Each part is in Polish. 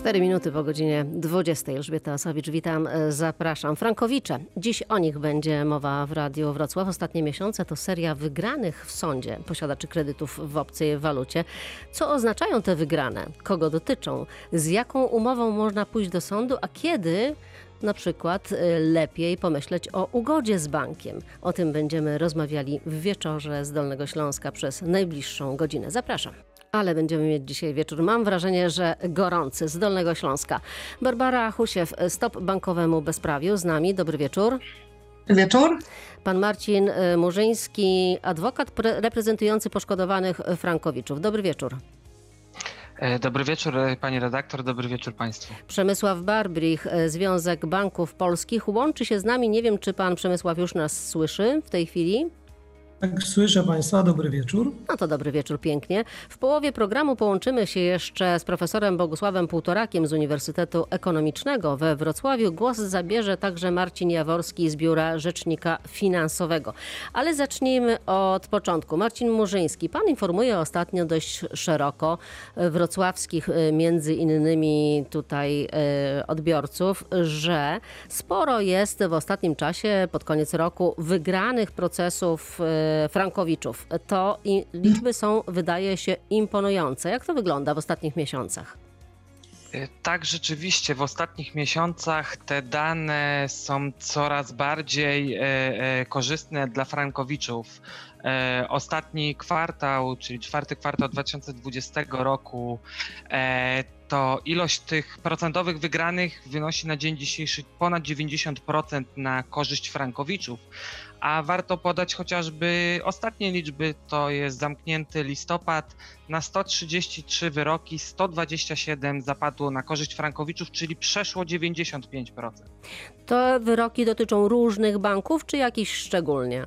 4 minuty po godzinie 20. Elżbieta Osowicz, witam, e, zapraszam. Frankowicze. Dziś o nich będzie mowa w Radiu Wrocław. Ostatnie miesiące to seria wygranych w sądzie posiadaczy kredytów w obcej walucie. Co oznaczają te wygrane? Kogo dotyczą? Z jaką umową można pójść do sądu? A kiedy na przykład e, lepiej pomyśleć o ugodzie z bankiem. O tym będziemy rozmawiali w wieczorze z Dolnego Śląska przez najbliższą godzinę. Zapraszam. Ale będziemy mieć dzisiaj wieczór. Mam wrażenie, że gorący z Dolnego Śląska. Barbara Husiew, Stop Bankowemu Bezprawiu z nami. Dobry wieczór. Wieczór. Pan Marcin y, Murzyński, adwokat pre- reprezentujący poszkodowanych Frankowiczów. Dobry wieczór. E, Dobry wieczór, e, pani redaktor, dobry wieczór państwu. Przemysław Barbrich, y, Związek Banków Polskich, łączy się z nami. Nie wiem, czy pan Przemysław już nas słyszy w tej chwili. Tak, słyszę Państwa, dobry wieczór. No to dobry wieczór, pięknie. W połowie programu połączymy się jeszcze z profesorem Bogusławem Półtorakiem z Uniwersytetu Ekonomicznego we Wrocławiu. Głos zabierze także Marcin Jaworski z Biura Rzecznika Finansowego. Ale zacznijmy od początku. Marcin Murzyński, pan informuje ostatnio dość szeroko wrocławskich, e, między innymi tutaj e, odbiorców, że sporo jest w ostatnim czasie, pod koniec roku, wygranych procesów e, frankowiczów. To liczby są, wydaje się, imponujące. Jak to wygląda w ostatnich miesiącach? E, Tak, rzeczywiście w ostatnich miesiącach te dane są coraz bardziej e, e, korzystne dla frankowiczów. Ostatni kwartał, czyli czwarty kwartał 2020 roku, to ilość tych procentowych wygranych wynosi na dzień dzisiejszy ponad 90% na korzyść frankowiczów. A warto podać chociażby ostatnie liczby, to jest zamknięty listopad, na 133 wyroki 127 zapadło na korzyść frankowiczów, czyli przeszło 95%. To wyroki dotyczą różnych banków, czy jakichś szczególnie?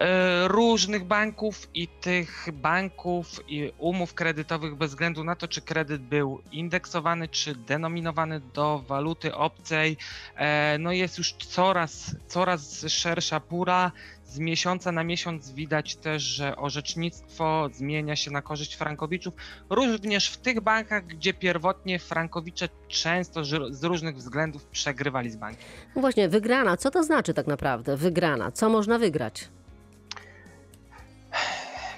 E, różnych banków i tych banków i umów kredytowych bez względu na to, czy kredyt był indeksowany, czy denominowany do waluty obcej, e, no jest już coraz, coraz szersza pura. Z miesiąca na miesiąc widać też, że orzecznictwo zmienia się na korzyść frankowiczów, również w tych bankach, gdzie pierwotnie frankowicze często z różnych względów przegrywali z bankiem. Właśnie, wygrana. Co to znaczy tak naprawdę? Wygrana. Co można wygrać?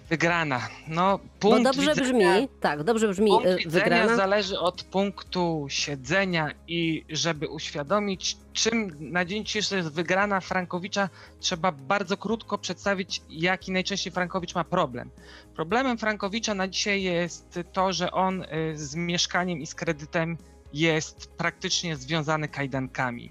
Wygrana. No, Bo punkt dobrze widzenia- brzmi, tak, dobrze brzmi Punkt y, wygrana. zależy od punktu siedzenia i żeby uświadomić, czym na dzień dzisiejszy jest wygrana Frankowicza, trzeba bardzo krótko przedstawić, jaki najczęściej Frankowicz ma problem. Problemem Frankowicza na dzisiaj jest to, że on y, z mieszkaniem i z kredytem jest praktycznie związany kajdankami.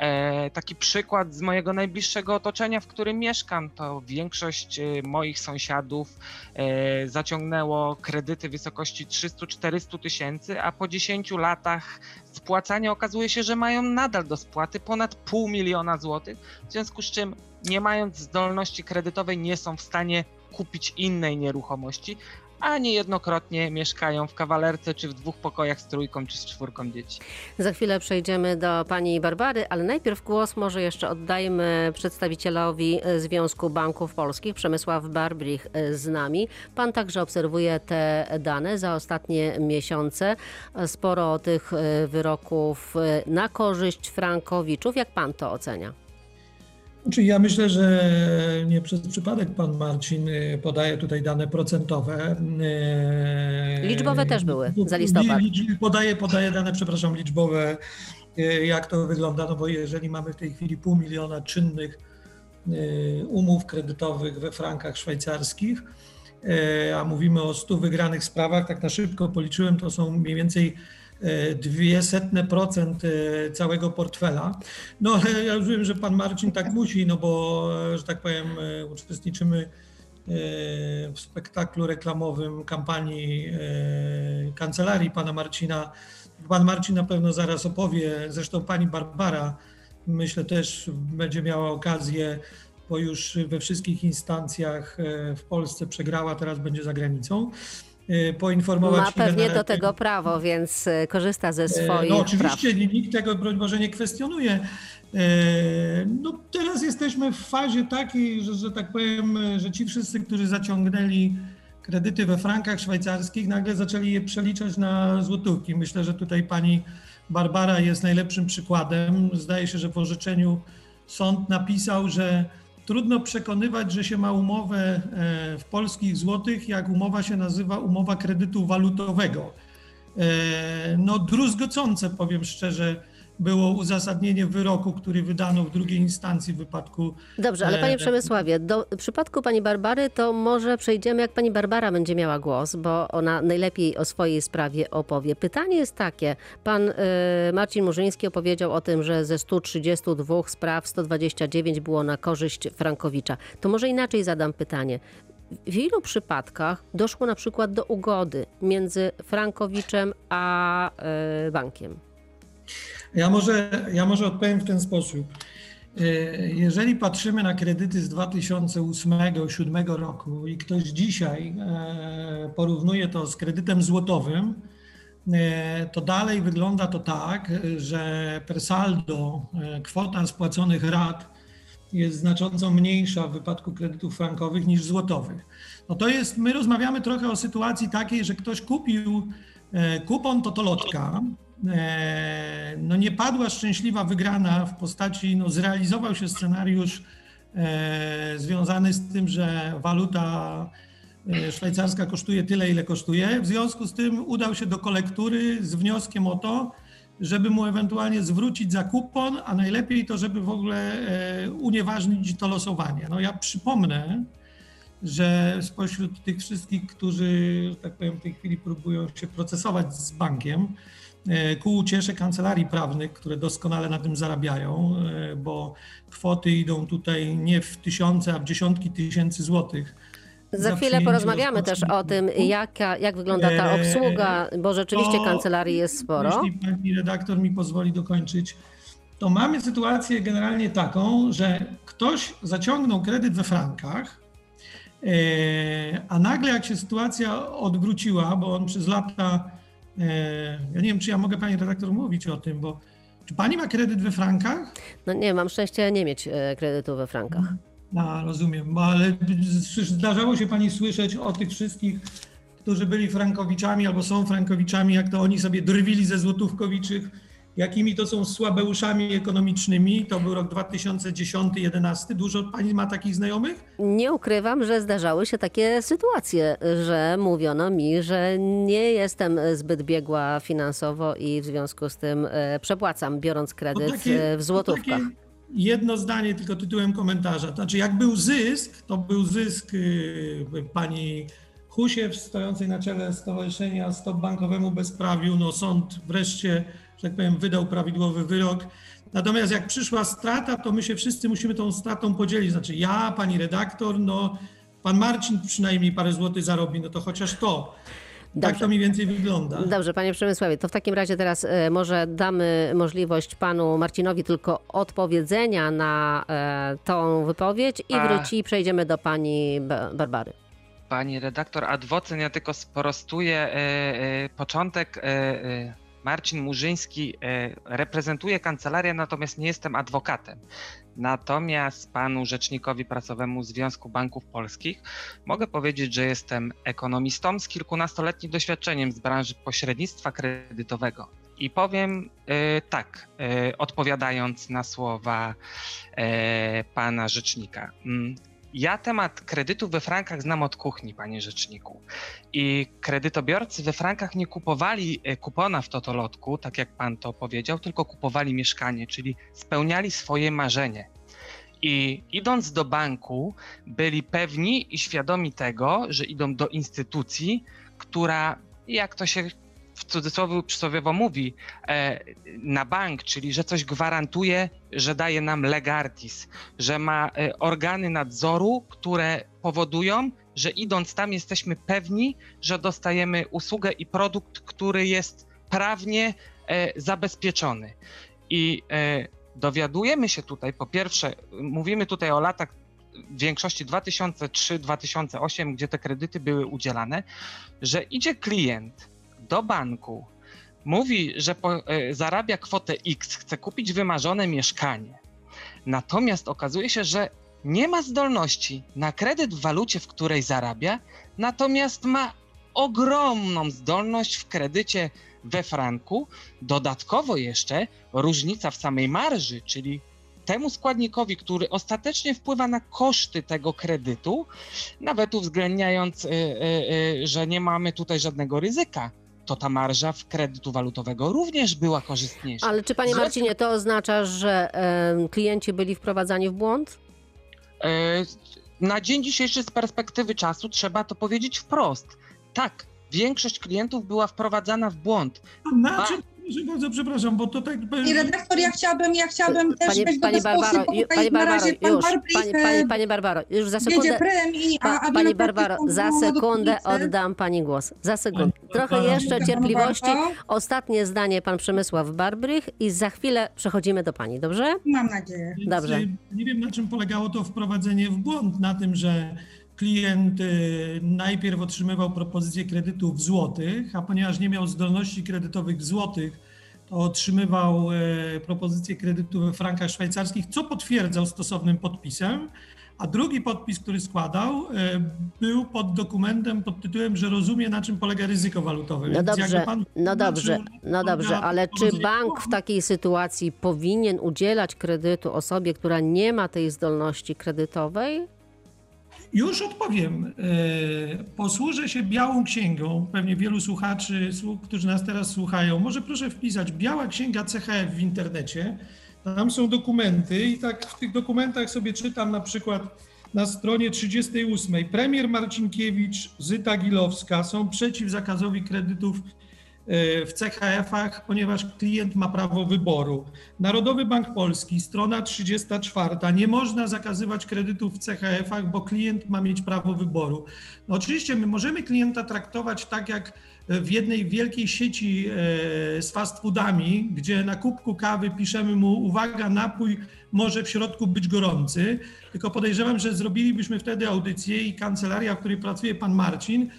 E, taki przykład z mojego najbliższego otoczenia, w którym mieszkam, to większość e, moich sąsiadów e, zaciągnęło kredyty w wysokości 300-400 tysięcy, a po 10 latach spłacania okazuje się, że mają nadal do spłaty ponad pół miliona złotych, w związku z czym nie mając zdolności kredytowej nie są w stanie kupić innej nieruchomości, a niejednokrotnie mieszkają w kawalerce, czy w dwóch pokojach z trójką, czy z czwórką dzieci. Za chwilę przejdziemy do pani Barbary, ale najpierw głos może jeszcze oddajmy przedstawicielowi Związku Banków Polskich, Przemysław Barbrich z nami. Pan także obserwuje te dane za ostatnie miesiące. Sporo tych e, wyroków e, na korzyść frankowiczów. Jak pan to ocenia? Znaczy ja myślę, że nie przez przypadek pan Marcin y, podaje tutaj dane procentowe. Y, Liczbowe też były za listopad. Podaje, podaje dane, przepraszam, liczbowe, y, jak to wygląda, no bo jeżeli mamy w tej chwili pół miliona czynnych umów kredytowych we frankach szwajcarskich, a mówimy o 100 wygranych sprawach, tak na szybko policzyłem, to są mniej więcej procent e, całego portfela. No ale ja wiem, że pan Marcin tak musi, no bo, e, że tak powiem, e, uczestniczymy w spektaklu reklamowym kampanii kancelarii pana Marcina. Pan Marcin na pewno zaraz opowie, zresztą pani Barbara myślę też będzie miała okazję, bo już we wszystkich instancjach w Polsce przegrała, teraz będzie za granicą, poinformować Ma pewnie do tego prawo, więc e, korzysta ze E, swoich No praw. oczywiście nikt tego, broń Boże, nie kwestionuje. E, No teraz jesteśmy w fazie takiej, że, że tak powiem, że ci wszyscy, którzy zaciągnęli kredyty we frankach szwajcarskich, nagle zaczęli je przeliczać na złotówki. Myślę, że tutaj pani Barbara jest najlepszym przykładem. Zdaje się, że w orzeczeniu sąd napisał, że trudno przekonywać, że się ma umowę e, w polskich złotych, jak umowa się nazywa umowa kredytu walutowego. E, no druzgocące, powiem szczerze, było uzasadnienie wyroku, który wydano w drugiej instancji w wypadku. Dobrze, ale panie e, Przemysławie, do przypadku pani Barbary to może przejdziemy, jak pani Barbara będzie miała głos, bo ona najlepiej o swojej sprawie opowie. Pytanie jest takie, pan y, Marcin Murzyński opowiedział o tym, że ze 132 spraw 129 było na korzyść Frankowicza. To może inaczej zadam pytanie. W ilu przypadkach doszło na przykład do ugody między Frankowiczem a y, bankiem? Ja może, ja może odpowiem w ten sposób. E, Jeżeli patrzymy na kredyty z 2008-2007 roku i ktoś dzisiaj e, porównuje to z kredytem złotowym, e, to dalej wygląda to tak, że per saldo kwota spłaconych rat jest znacząco mniejsza w wypadku kredytów frankowych niż złotowych. No to jest, my rozmawiamy trochę o sytuacji takiej, że ktoś kupił kupon totolotka, no nie padła szczęśliwa wygrana w postaci, no zrealizował się scenariusz e, związany z tym, że waluta e, szwajcarska kosztuje tyle, ile kosztuje. W związku z tym udał się do kolektury z wnioskiem o to, żeby mu ewentualnie zwrócić za kupon, a najlepiej to, żeby w ogóle unieważnić to losowanie. No ja przypomnę, że spośród tych wszystkich, którzy, tak powiem, w tej chwili próbują się procesować z bankiem, E, ku uciesze kancelarii prawnych, które doskonale na tym zarabiają, e, bo kwoty idą tutaj nie w tysiące, a w dziesiątki tysięcy złotych. Za chwilę porozmawiamy też o tym, jaka, jak wygląda ta E, obsługa, bo rzeczywiście to- kancelarii jest sporo. Jeśli pani redaktor mi pozwoli dokończyć, to mamy sytuację generalnie taką, że ktoś zaciągnął kredyt we frankach, e, a nagle jak się sytuacja odwróciła, bo on przez lata, e, ja nie wiem, czy ja mogę pani redaktor mówić o tym, bo czy pani ma kredyt we frankach? No nie, mam szczęście nie mieć e, kredytu we frankach. A, rozumiem, bo ale zdarzało się pani słyszeć o tych wszystkich, którzy byli frankowiczami albo są frankowiczami, jak to oni sobie drwili ze złotówkowiczych, jakimi to są słabeuszami ekonomicznymi. To był rok 2010-2011. Dużo pani ma takich znajomych? Nie ukrywam, że zdarzały się takie sytuacje, że mówiono mi, że nie jestem zbyt biegła finansowo i w związku z tym e, przepłacam, biorąc kredyt takie- e, w złotówkach. Jedno zdanie tylko tytułem komentarza. Znaczy, jak był zysk, to był zysk y, pani Husiew, stojącej na czele Stowarzyszenia Stop Bankowemu Bezprawiu. No, sąd wreszcie, że tak powiem, wydał prawidłowy wyrok. Natomiast jak przyszła strata, to my się wszyscy musimy tą stratą podzielić. Znaczy ja, pani redaktor, no pan Marcin przynajmniej parę złotych zarobi, no to chociaż to. Tak Dobrze. to mniej więcej wygląda. Dobrze, panie Przemysławie, to w takim razie teraz e, może damy możliwość panu Marcinowi tylko odpowiedzenia na e, tą wypowiedź i A. wróci i przejdziemy do pani Ba- Barbary. Pani redaktor Adwocen, ja tylko sprostuję e, początek. Marcin Murzyński e, reprezentuje kancelarię, natomiast nie jestem adwokatem. Natomiast panu rzecznikowi prasowemu Związku Banków Polskich mogę powiedzieć, że jestem ekonomistą z kilkunastoletnim doświadczeniem z branży pośrednictwa kredytowego. I powiem e, tak, e, odpowiadając na słowa e, pana rzecznika. Ja temat kredytów we frankach znam od kuchni, panie rzeczniku. I kredytobiorcy we frankach nie kupowali e, kupona w totolotku, tak jak pan to powiedział, tylko kupowali mieszkanie, czyli spełniali swoje marzenie. I idąc do banku, byli pewni i świadomi tego, że idą do instytucji, która, jak to się w cudzysłowie przysłowiowo mówi, e, na bank, czyli że coś gwarantuje, że daje nam legartis, że ma e, organy nadzoru, które powodują, że idąc tam jesteśmy pewni, że dostajemy usługę i produkt, który jest prawnie e, zabezpieczony. I e, dowiadujemy się tutaj, po pierwsze, mówimy tutaj o latach w większości 2003-2008, gdzie te kredyty były udzielane, że idzie klient do banku, mówi, że po, e, zarabia kwotę X, chce kupić wymarzone mieszkanie. Natomiast okazuje się, że nie ma zdolności na kredyt w walucie, w której zarabia, natomiast ma ogromną zdolność w kredycie we franku. Dodatkowo jeszcze różnica w samej marży, czyli temu składnikowi, który ostatecznie wpływa na koszty tego kredytu, nawet uwzględniając, y, y, y, że nie mamy tutaj żadnego ryzyka, to ta marża w kredytu walutowego również była korzystniejsza. Ale czy panie Marcinie, to oznacza, że klienci byli wprowadzani w błąd? E, Na dzień dzisiejszy z perspektywy czasu trzeba to powiedzieć wprost. Tak, większość klientów była wprowadzana w błąd. Na czym, że bardzo przepraszam, bo to tak... I redaktor, ja chciałabym, ja chciałabym też Panie, panie Barbaro, tutaj panie Barbaro, już, e, panie, panie Barbaro, już za sekundę, prem i, a, a pani Barbaro, za sekundę oddam pani głos. Za sekundę. Pani Trochę jeszcze cierpliwości. Ostatnie zdanie pan Przemysław Barbrych i za chwilę przechodzimy do pani, dobrze? Mam nadzieję. Więc, Dobrze. y, Nie wiem, na czym polegało to wprowadzenie w błąd. Na tym, że klient y, najpierw otrzymywał propozycję kredytu w złotych, a ponieważ nie miał zdolności kredytowych w złotych, to otrzymywał e, propozycję kredytu we frankach szwajcarskich, co potwierdzał stosownym podpisem. A drugi podpis, który składał, e, był pod dokumentem pod tytułem, że rozumie, na czym polega ryzyko walutowe. No dobrze, no dobrze, no dobrze, ale czy bank w takiej sytuacji powinien udzielać kredytu osobie, która nie ma tej zdolności kredytowej? Już odpowiem. E, Posłużę się białą księgą. Pewnie wielu słuchaczy, słu- którzy nas teraz słuchają, może proszę wpisać Biała Księga CHF w internecie. Tam są dokumenty i tak w tych dokumentach sobie czytam na przykład na stronie 38. Premier Marcinkiewicz, Zyta Gilowska są przeciw zakazowi kredytów w CHF-ach, ponieważ klient ma prawo wyboru. Narodowy Bank Polski, strona 34. Nie można zakazywać kredytów w CHF-ach, bo klient ma mieć prawo wyboru. No oczywiście my możemy klienta traktować tak jak w jednej wielkiej sieci e, z fast foodami, gdzie na kubku kawy piszemy mu uwaga, napój może w środku być gorący, tylko podejrzewam, że zrobilibyśmy wtedy audycję i kancelaria, w której pracuje pan Marcin,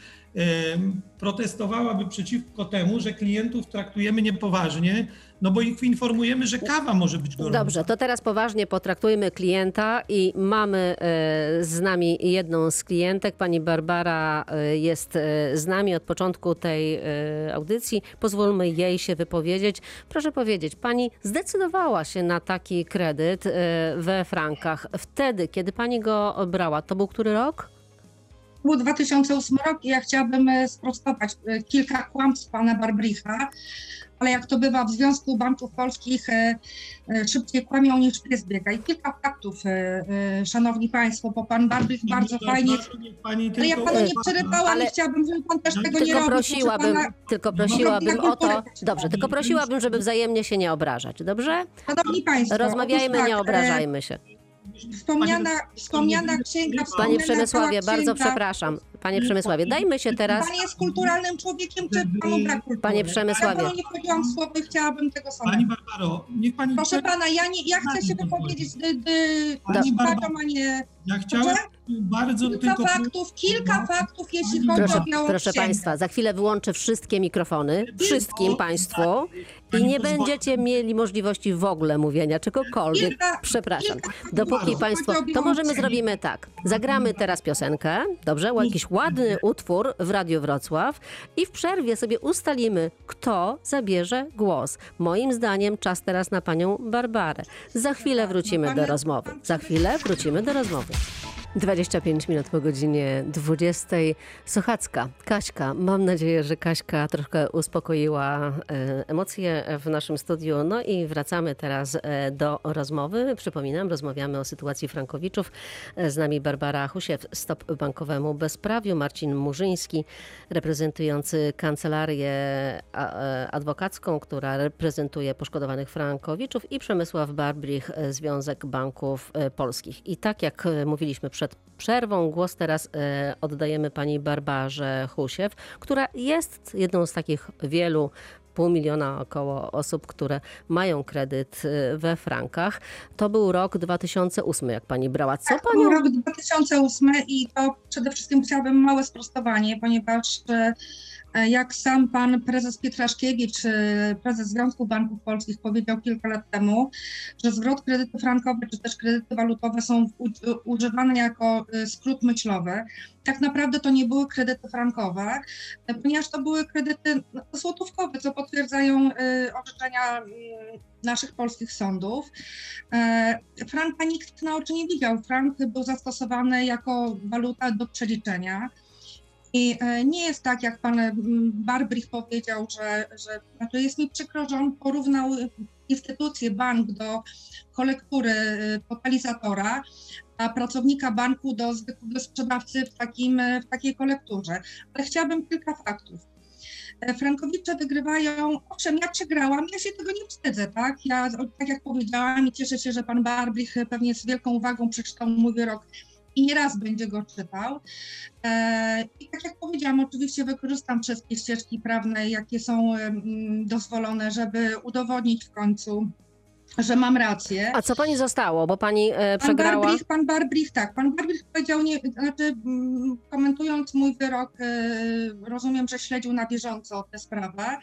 protestowałaby przeciwko temu, że klientów traktujemy niepoważnie, no bo ich informujemy, że kawa może być gorąca. Dobrze, to teraz poważnie potraktujmy klienta i mamy e, z nami jedną z klientek. Pani Barbara e, jest e, z nami od początku tej audycji. Pozwólmy jej się wypowiedzieć. Proszę powiedzieć, pani zdecydowała się na taki kredyt we frankach. Wtedy, kiedy pani go brała, to był który rok? Był 2008 rok i ja chciałabym e, sprostować e, kilka kłamstw pana Barbricha, ale jak to bywa w Związku Banków Polskich, e, szybciej kłamią niż pies biega. I kilka faktów, szanowni państwo, bo pan Barbrich bardzo fajnie... Pani Ale ja panu nie przerywałam Ale- i chciałabym, żeby pan też No, tego nie Tylko robił. prosiłabym, pana, tylko prosiłabym o to. Dobrze, tylko prosiłabym, żeby wzajemnie się nie obrażać. Dobrze? Szanowni państwo, Rozmawiajmy, tak, nie e, obrażajmy się. Wspomniana, wspomniana księga, Panie Przemysławie, bardzo przepraszam. Panie Przemysławie, dajmy się teraz. Pan jest kulturalnym człowiekiem, czy panu brak kultury? Panie Przemysławie. Ja nie wchodziłam w słowo i chciałabym tego Pani sądzić. Barbaro, niech pani... Proszę pana, ja, nie, ja chcę się wypowiedzieć dy, dy, Pani Barbaro, panią, a nie... Ja chciałem bardzo Kilka tylko... faktów, kilka faktów, jeśli chodzi Proszę, o białą proszę księgę. Państwa, za chwilę wyłączę wszystkie mikrofony, wszystkim Państwu i nie pozwoli. będziecie mieli możliwości w ogóle mówienia czegokolwiek. Przepraszam. Dopóki Państwo. To możemy księgę. zrobimy tak. Zagramy teraz piosenkę, dobrze? Jakiś ładny utwór w Radiu Wrocław i w przerwie sobie ustalimy, kto zabierze głos. Moim zdaniem czas teraz na panią Barbarę. Za chwilę wrócimy do rozmowy. Za chwilę wrócimy do rozmowy. 25 minut po godzinie 20. Sochacka, Kaśka. Mam nadzieję, że Kaśka troszkę uspokoiła e, emocje w naszym studiu. No i wracamy teraz e, do rozmowy. Przypominam, rozmawiamy o sytuacji Frankowiczów. E, Z nami Barbara Husiew, Stop Bankowemu Bezprawiu, Marcin Murzyński, reprezentujący kancelarię adwokacką, która reprezentuje poszkodowanych Frankowiczów i Przemysław Barbrich, Związek Banków Polskich. I tak jak mówiliśmy przed przerwą, głos teraz e, oddajemy pani Barbarze Husiew, która jest jedną z takich wielu pół miliona około osób, które mają kredyt e, we frankach. To był rok 2008, jak pani brała. Co Tak, panią rok 2008 i to przede wszystkim chciałabym małe sprostowanie, ponieważ E, Jak sam pan prezes Pietraszkiewicz, e, prezes Związku Banków Polskich powiedział kilka lat temu, że zwrot kredyty frankowe czy też kredyty walutowe są używane jako e, skrót myślowy. Tak naprawdę to nie były kredyty frankowe, e, ponieważ to były kredyty no, złotówkowe, co potwierdzają e, orzeczenia mm, naszych polskich sądów. E, Franka nikt na oczy nie widział. Frank był zastosowany jako waluta do przeliczenia. I e, nie jest tak, jak pan mm, Barbrich powiedział, że, że znaczy jest mi przykro, że on porównał instytucję, bank do kolektury e, totalizatora, a pracownika banku do zwykłego sprzedawcy w, takim, e, w takiej kolekturze. Ale chciałabym kilka faktów. Frankowicze wygrywają, owszem, ja przegrałam, ja się tego nie wstydzę, tak? Ja, tak jak powiedziałam i cieszę się, że pan Barbrych pewnie z wielką uwagą przeczytał mój wyrok i nie raz będzie go czytał. E, I tak jak powiedziałam, oczywiście wykorzystam wszystkie ścieżki prawne, jakie są dozwolone, żeby udowodnić w końcu, że mam rację. A co pani zostało? Bo pani e, Pan przegrała. Barbrich, pan Barbrich, tak, pan Barbrich powiedział, nie, znaczy mm, komentując mój wyrok, e, rozumiem, że śledził na bieżąco tę sprawę,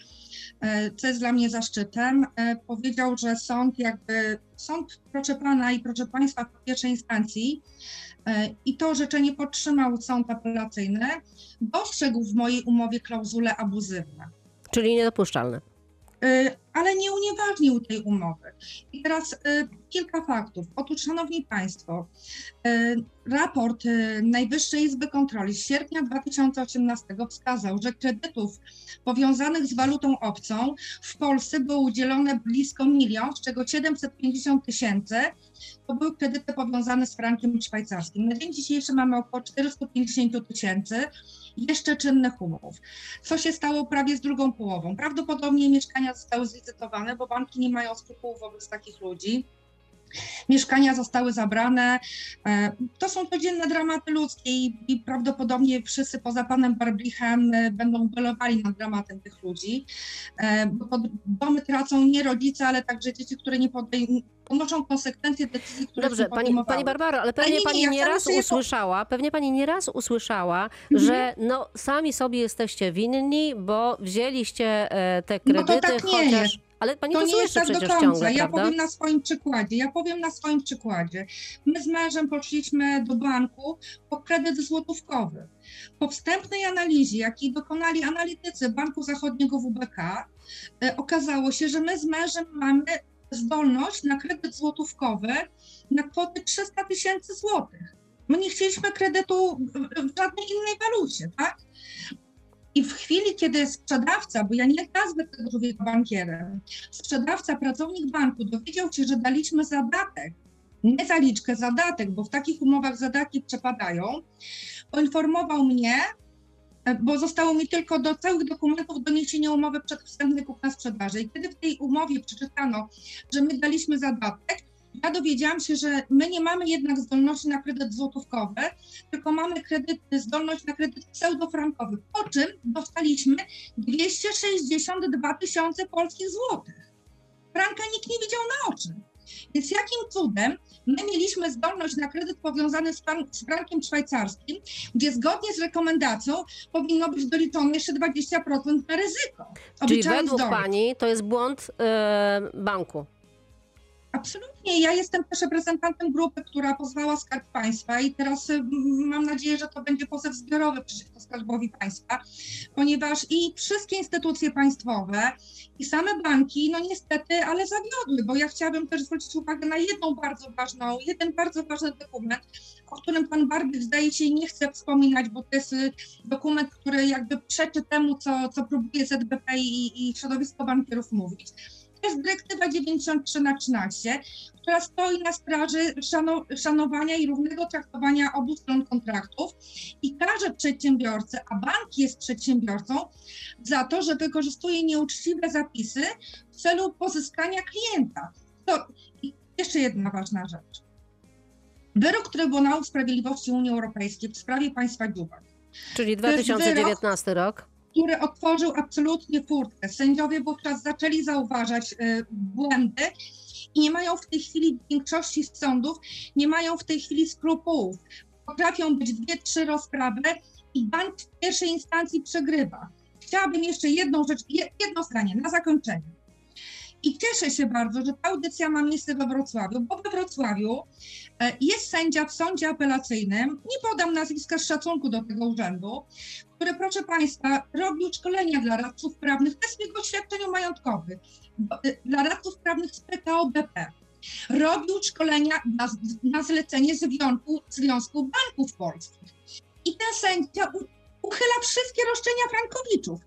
e, co jest dla mnie zaszczytem. E, Powiedział, że sąd jakby, sąd proszę pana i proszę państwa w pierwszej instancji i to orzeczenie podtrzymał sąd apelacyjny, dostrzegł w mojej umowie klauzule abuzywne. Czyli niedopuszczalne. Ale nie unieważnił tej umowy. I teraz y, kilka faktów. Otóż, Szanowni Państwo, y, raport y, Najwyższej Izby Kontroli z sierpnia 2018 wskazał, że kredytów powiązanych z walutą obcą w Polsce było udzielone blisko milion, z czego 750 tysięcy to były kredyty powiązane z frankiem szwajcarskim. Na dzień dzisiejszy mamy około 450 tysięcy jeszcze czynnych umów. Co się stało prawie z drugą połową? Prawdopodobnie mieszkania zostały zlicytowane, bo banki nie mają skrupułów wobec takich ludzi. Mieszkania zostały zabrane. E, To są codzienne dramaty ludzkie i, prawdopodobnie wszyscy poza panem Barblichem e, będą belowali nad dramatem tych ludzi. E, Bo pod- domy tracą nie rodzice, ale także dzieci, które nie ponoszą konsekwencje decyzji, które Dobrze, są pani, pani Barbaro, ale pewnie nie, nie, pani ja nieraz sobie po- usłyszała, pewnie pani nieraz usłyszała, Mhm. że no sami sobie jesteście winni, bo wzięliście te No to kredyty, tak nie chociaż... jest. Ale pani To to, nie jest tak do końca. ciągle, Ja prawda? powiem na swoim przykładzie. Ja powiem na swoim przykładzie. My z mężem poszliśmy do banku po kredyt złotówkowy. Po wstępnej analizie, jakiej dokonali analitycy Banku Zachodniego WBK, e, okazało się, że my z mężem mamy zdolność na kredyt złotówkowy na kwotę 300 tysięcy złotych. My nie chcieliśmy kredytu w żadnej innej walucie, tak? I w chwili, kiedy sprzedawca, bo ja nie nazwę tego człowieka bankierem, sprzedawca, pracownik banku dowiedział się, że daliśmy zadatek, nie zaliczkę, zadatek, bo w takich umowach zadatki przepadają, poinformował mnie, bo zostało mi tylko do całych dokumentów doniesienie umowy przedwstępnej kupna sprzedaży. I kiedy w tej umowie przeczytano, że my daliśmy zadatek, ja dowiedziałam się, że my nie mamy jednak zdolności na kredyt złotówkowy, tylko mamy kredyt, zdolność na kredyt pseudofrankowy, po czym dostaliśmy 262 tysiące polskich złotych. Franka nikt nie widział na oczy. Więc jakim cudem my mieliśmy zdolność na kredyt powiązany z, fran- z frankiem szwajcarskim, gdzie zgodnie z rekomendacją powinno być doliczone jeszcze 20% na ryzyko. Czyli według dochód. pani to jest błąd e, banku. Absolutnie. Ja jestem też reprezentantem grupy, która pozwała Skarb Państwa i teraz y, mam nadzieję, że to będzie pozew zbiorowy przeciwko Skarbowi Państwa, ponieważ i wszystkie instytucje państwowe i same banki, no niestety, ale zawiodły, bo ja chciałabym też zwrócić uwagę na jedną bardzo ważną, jeden bardzo ważny dokument, o którym pan Barbych zdaje się nie chce wspominać, bo to jest y, dokument, który jakby przeczy temu, co, co próbuje ZBP i, i środowisko bankierów mówić. To jest dyrektywa 93 na 13, która stoi na straży szano, szanowania i równego traktowania obu stron kontraktów i każe przedsiębiorcę, a bank jest przedsiębiorcą, za to, że wykorzystuje nieuczciwe zapisy w celu pozyskania klienta. To jeszcze jedna ważna rzecz. Wyrok Trybunału Sprawiedliwości Unii Europejskiej w sprawie państwa Dziubak Czyli To jest 2019 rok. Który otworzył absolutnie furtkę. Sędziowie wówczas zaczęli zauważać y, błędy i nie mają w tej chwili w większości sądów, nie mają w tej chwili skrupułów. Potrafią być dwie, trzy rozprawy i bank w pierwszej instancji przegrywa. chciałabym jeszcze jedną rzecz, je- jedno zdanie na zakończenie. I cieszę się bardzo, że ta audycja ma miejsce we Wrocławiu, bo we Wrocławiu e, jest sędzia w sądzie apelacyjnym, nie podam nazwiska z szacunku do tego urzędu, który, proszę Państwa, robił szkolenia dla radców prawnych, jest w jego świadczeniu majątkowych, bo- y, dla radców prawnych z PKO BP. Robił szkolenia na, na zlecenie Związku, Związku Banków Polskich. I ten sędzia uchyla wszystkie roszczenia frankowiczów.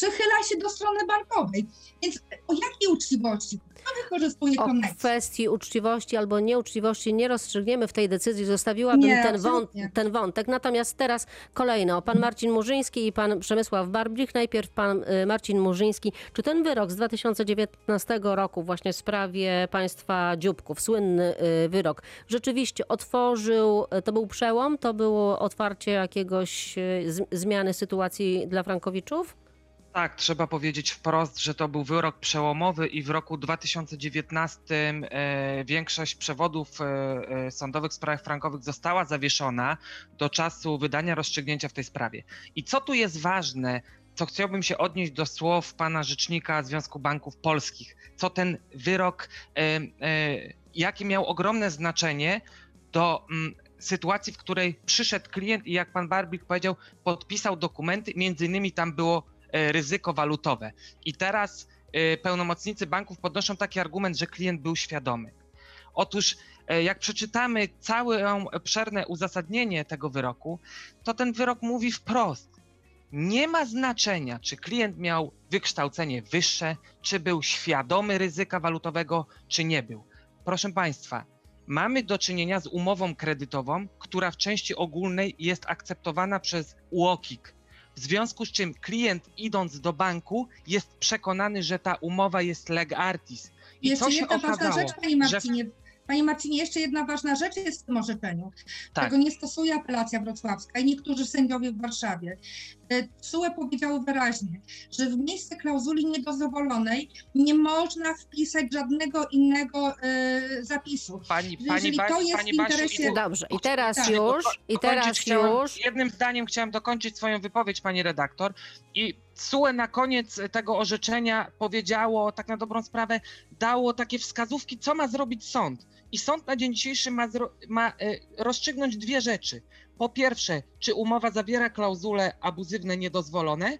Przychyla się do strony bankowej. Więc o jakiej uczciwości? Kto wykorzystuje O koneksję? kwestii uczciwości albo nieuczciwości nie rozstrzygniemy w tej decyzji. Zostawiłabym Nie, ten, wąt, ten wątek. Natomiast teraz kolejno. Pan Marcin Murzyński i pan Przemysław Barbrych. Najpierw pan y, Marcin Murzyński. Czy ten wyrok z 2019 roku właśnie w sprawie państwa Dzióbków, słynny y, wyrok, rzeczywiście otworzył, y, to był przełom? To było otwarcie jakiegoś zmiany sytuacji dla Frankowiczów? Tak, trzeba powiedzieć wprost, że to był wyrok przełomowy i w roku 2019 e, większość przewodów e, e, sądowych w sprawach frankowych została zawieszona do czasu wydania rozstrzygnięcia w tej sprawie. I co tu jest ważne, co chciałbym się odnieść do słów pana rzecznika Związku Banków Polskich, co ten wyrok, jakie miał ogromne znaczenie do mm, sytuacji, w której przyszedł klient i jak pan Barbik powiedział, podpisał dokumenty, między innymi tam było ryzyko walutowe. I teraz e, pełnomocnicy banków podnoszą taki argument, że klient był świadomy. Otóż, e, jak przeczytamy całe obszerne uzasadnienie tego wyroku, to ten wyrok mówi wprost. Nie ma znaczenia, czy klient miał wykształcenie wyższe, czy był świadomy ryzyka walutowego, czy nie był. Proszę Państwa, mamy do czynienia z umową kredytową, która w części ogólnej jest akceptowana przez UOKiK. W związku z czym klient idąc do banku jest przekonany, że ta umowa jest leg artis. I Jeszcze co się okazało? rzecz, Panie że- Marcinie. Panie Marcinie, jeszcze jedna ważna rzecz jest w tym orzeczeniu. Tak. Tego nie stosuje apelacja wrocławska i niektórzy sędziowie w Warszawie. E, TSUE powiedziało wyraźnie, że w miejsce klauzuli niedozwolonej nie można wpisać żadnego innego e, zapisu. Pani, Jeżeli pani, to jest pani w Basiu, interesie- Dobrze, i teraz Tak. już, i teraz chciałem, już. Jednym zdaniem chciałem dokończyć swoją wypowiedź, pani redaktor. I CUE na koniec tego orzeczenia powiedziało, tak na dobrą sprawę, dało takie wskazówki, co ma zrobić sąd. I sąd na dzień dzisiejszy ma, ma e, rozstrzygnąć dwie rzeczy. Po pierwsze, czy umowa zawiera klauzule abuzywne niedozwolone?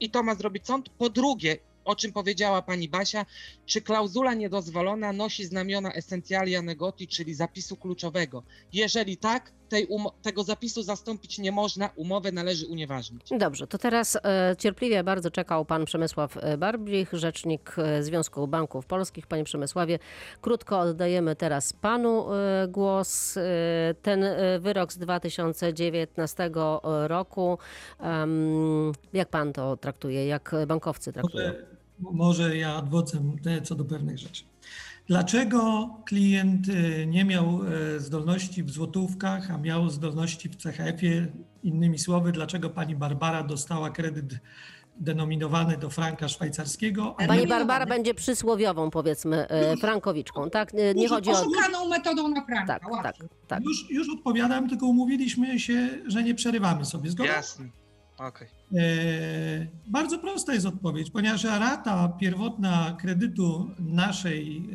I to ma zrobić sąd. Po drugie, o czym powiedziała pani Basia, czy klauzula niedozwolona nosi znamiona essentialia negoti, czyli zapisu kluczowego. Jeżeli tak, tej tego zapisu zastąpić nie można, umowę należy unieważnić. Dobrze, to teraz e, cierpliwie bardzo czekał pan Przemysław e, Barbrych, rzecznik e, Związku Banków Polskich. Panie Przemysławie, krótko oddajemy teraz panu e, głos. E, ten e, wyrok z 2019 roku, jak pan to traktuje, jak bankowcy traktują? Może, może ja adwocem te, co do pewnych rzeczy. Dlaczego klient y, nie miał e, zdolności w złotówkach, a miał zdolności w CHF-ie? Innymi słowy, dlaczego pani Barbara dostała kredyt denominowany do franka szwajcarskiego? a Pani. Barbara będzie przysłowiową, powiedzmy, e, frankowiczką, tak? Nie, nie chodzi o... Oszukaną metodą na franka, Tak, tak, tak. Już, już odpowiadam, tylko umówiliśmy się, że nie przerywamy sobie. Zgoda? Jasne. Okej. E, bardzo prosta jest odpowiedź, ponieważ rata pierwotna kredytu naszej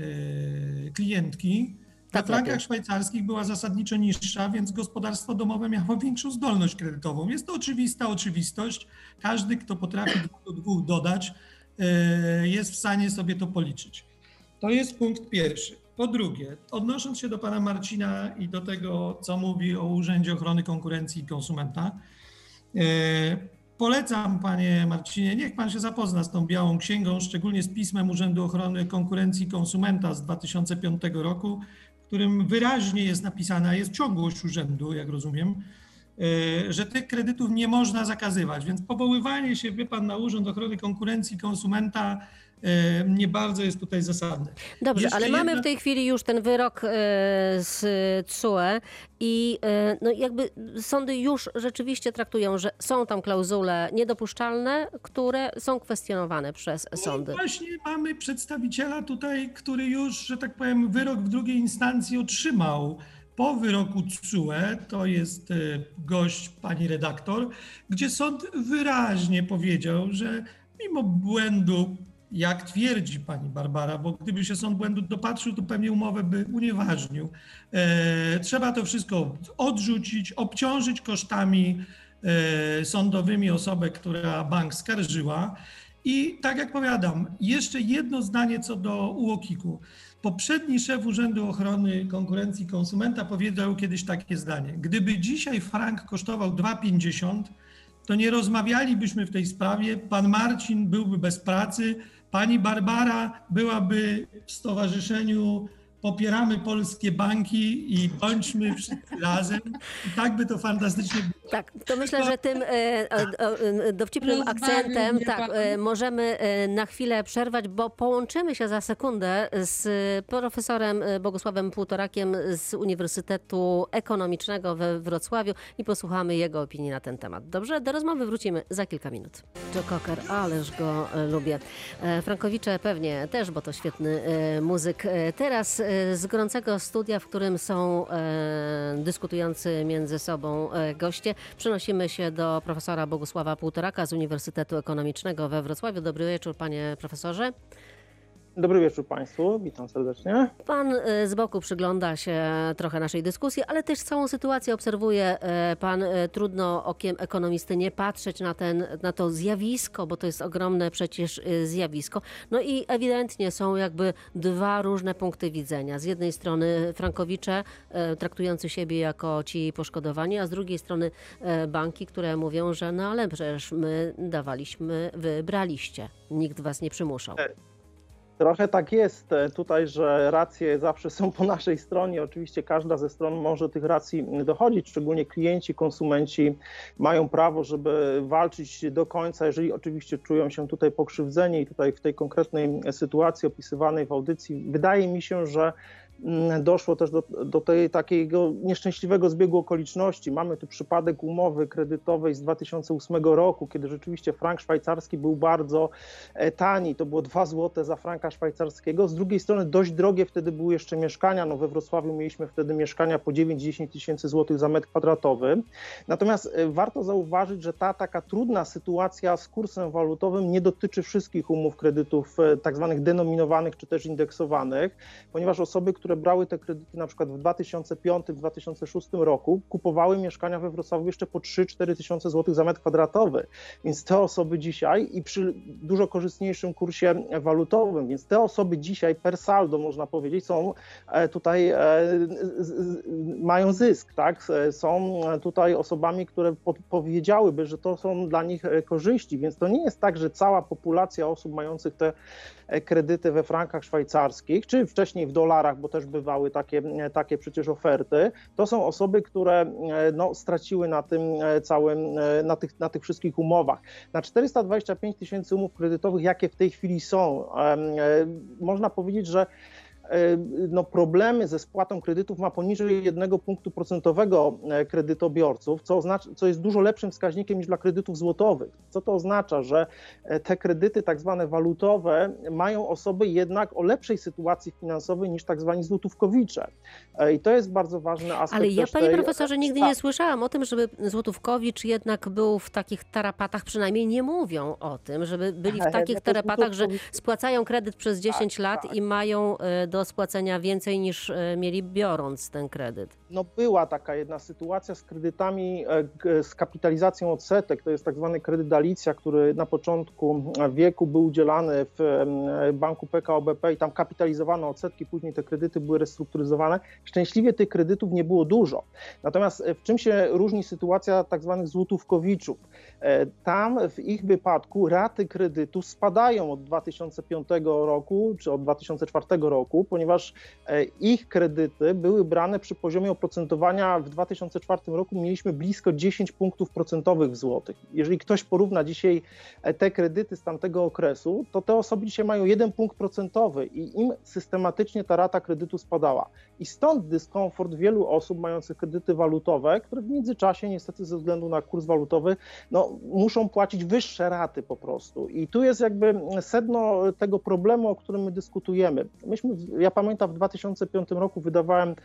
e, klientki Tak we frankach szwajcarskich była zasadniczo niższa, więc gospodarstwo domowe miało większą zdolność kredytową. Jest to oczywista oczywistość. Każdy, kto potrafi dwóch do dwóch dodać, e, jest w stanie sobie to policzyć. To jest punkt pierwszy. Po drugie, odnosząc się do pana Marcina i do tego, co mówi o Urzędzie Ochrony Konkurencji i Konsumenta, Polecam, panie Marcinie, niech pan się zapozna z tą białą księgą, szczególnie z pismem Urzędu Ochrony Konkurencji i Konsumenta z 2005 roku, w którym wyraźnie jest napisana, jest ciągłość urzędu, jak rozumiem, e, że tych kredytów nie można zakazywać. Więc powoływanie się, wie pan, na Urząd Ochrony Konkurencji Konsumenta e, nie bardzo jest tutaj zasadne. Dobrze, Jeszcze ale mamy jedna- w tej chwili już ten wyrok e, z CUE i no jakby sądy już rzeczywiście traktują, że są tam klauzule niedopuszczalne, które są kwestionowane przez sądy. No właśnie mamy przedstawiciela tutaj, który już, że tak powiem, wyrok w drugiej instancji otrzymał po wyroku TSUE, to jest e, gość pani redaktor, gdzie sąd wyraźnie powiedział, że mimo błędu, jak twierdzi pani Barbara, bo gdyby się sąd błędu dopatrzył, to pewnie umowę by unieważnił. E, trzeba to wszystko odrzucić, obciążyć kosztami e, sądowymi osobę, która bank skarżyła. I tak jak powiadam, jeszcze jedno zdanie co do UOKiK-u. Poprzedni szef Urzędu Ochrony Konkurencji Konsumenta powiedział kiedyś takie zdanie. Gdyby dzisiaj frank kosztował 2,50, to nie rozmawialibyśmy w tej sprawie. Pan Marcin byłby bez pracy, pani Barbara byłaby w stowarzyszeniu popieramy polskie banki i bądźmy wszyscy razem. I tak by to fantastycznie było. Tak, to myślę, że tym e, e, e, dowcipnym akcentem tak, e, możemy e, na chwilę przerwać, bo połączymy się za sekundę z profesorem Bogusławem Półtorakiem z Uniwersytetu Ekonomicznego we Wrocławiu i posłuchamy jego opinii na ten temat. Dobrze? Do rozmowy wrócimy za kilka minut. Joe Cocker, ależ go lubię. E, Frankowicze pewnie też, bo to świetny e, muzyk. E, Teraz e, z gorącego studia, w którym są e, dyskutujący między sobą e, goście, przenosimy się do profesora Bogusława Półtoraka z Uniwersytetu Ekonomicznego we Wrocławiu. Dobry wieczór, panie profesorze. Dobry wieczór Państwu, witam serdecznie. Pan e, z boku przygląda się trochę naszej dyskusji, ale też całą sytuację obserwuje. E, Pan e, trudno okiem ekonomisty nie patrzeć na, ten, na to zjawisko, bo to jest ogromne przecież e, zjawisko. No i ewidentnie są jakby dwa różne punkty widzenia. Z jednej strony frankowicze e, traktujący siebie jako ci poszkodowani, a z drugiej strony e, banki, które mówią, że no ale przecież my dawaliśmy, wy braliście. Nikt was nie przymuszał. Trochę tak jest e, tutaj, że racje zawsze są po naszej stronie. Oczywiście każda ze stron może tych racji dochodzić, szczególnie klienci, konsumenci mają prawo, żeby walczyć do końca, jeżeli oczywiście czują się tutaj pokrzywdzeni i tutaj w tej konkretnej sytuacji opisywanej w audycji wydaje mi się, że doszło też do, do tej takiego nieszczęśliwego zbiegu okoliczności. Mamy tu przypadek umowy kredytowej z 2008 roku, kiedy rzeczywiście frank szwajcarski był bardzo e, tani, to było 2 zł za franka szwajcarskiego. Z drugiej strony dość drogie wtedy były jeszcze mieszkania, no we Wrocławiu mieliśmy wtedy mieszkania po 9-10 tysięcy złotych za metr kwadratowy. Natomiast e, warto zauważyć, że ta taka trudna sytuacja z kursem walutowym nie dotyczy wszystkich umów kredytów e, tak zwanych denominowanych czy też indeksowanych, ponieważ osoby, które brały te kredyty na przykład w 2005-2006 roku, kupowały mieszkania we Wrocławiu jeszcze po 3-4 tysiące złotych za metr kwadratowy. Więc te osoby dzisiaj i przy dużo korzystniejszym kursie walutowym, więc te osoby dzisiaj per saldo można powiedzieć są e, tutaj e, mają zysk, tak? E, Są tutaj osobami, które po- powiedziałyby, że to są dla nich korzyści, więc to nie jest tak, że cała populacja osób mających te kredyty we frankach szwajcarskich, czy wcześniej w dolarach, bo też bywały takie, e, takie przecież oferty, to są osoby, które e, no, straciły na tym e, całym, na tych, na tych wszystkich umowach. Na 425 tysięcy umów kredytowych, jakie w tej chwili są, można powiedzieć, że no, problemy ze spłatą kredytów ma poniżej jednego punktu procentowego e, kredytobiorców, co, oznacza, co jest dużo lepszym wskaźnikiem niż dla kredytów złotowych. Co to oznacza, że e, te kredyty tak zwane walutowe mają osoby jednak o lepszej sytuacji finansowej niż tak zwani złotówkowicze. E, I to jest bardzo ważny aspekt. Ale ja, panie tej- profesorze, nigdy Tak. nie słyszałam o tym, żeby Złotówkowicz jednak był w takich tarapatach, przynajmniej nie mówią o tym, żeby byli w takich tarapatach, że spłacają kredyt przez 10 lat tak. i mają e, do spłacenia więcej niż e, mieli biorąc ten kredyt. No była taka jedna sytuacja z kredytami, e, z kapitalizacją odsetek, to jest tak zwany kredyt Alicja, który na początku wieku był udzielany w banku PKO BP i tam kapitalizowano odsetki, później te kredyty były restrukturyzowane. Szczęśliwie tych kredytów nie było dużo. Natomiast e, w czym się różni sytuacja tak zwanych złotówkowiczów? Tam w ich wypadku raty kredytu spadają od 2005 roku czy od 2004 roku, ponieważ e, ich kredyty były brane przy poziomie oprocentowania w 2004 roku mieliśmy blisko 10 punktów procentowych w złotych. Jeżeli ktoś porówna dzisiaj e, te kredyty z tamtego okresu, to te osoby dzisiaj mają jeden punkt procentowy i im systematycznie ta rata kredytu spadała. I stąd dyskomfort wielu osób mających kredyty walutowe, które w międzyczasie niestety ze względu na kurs walutowy no, muszą płacić wyższe raty po prostu. I tu jest jakby sedno tego problemu, o którym my dyskutujemy. Myśmy, ja pamiętam w 2005 roku wydawałem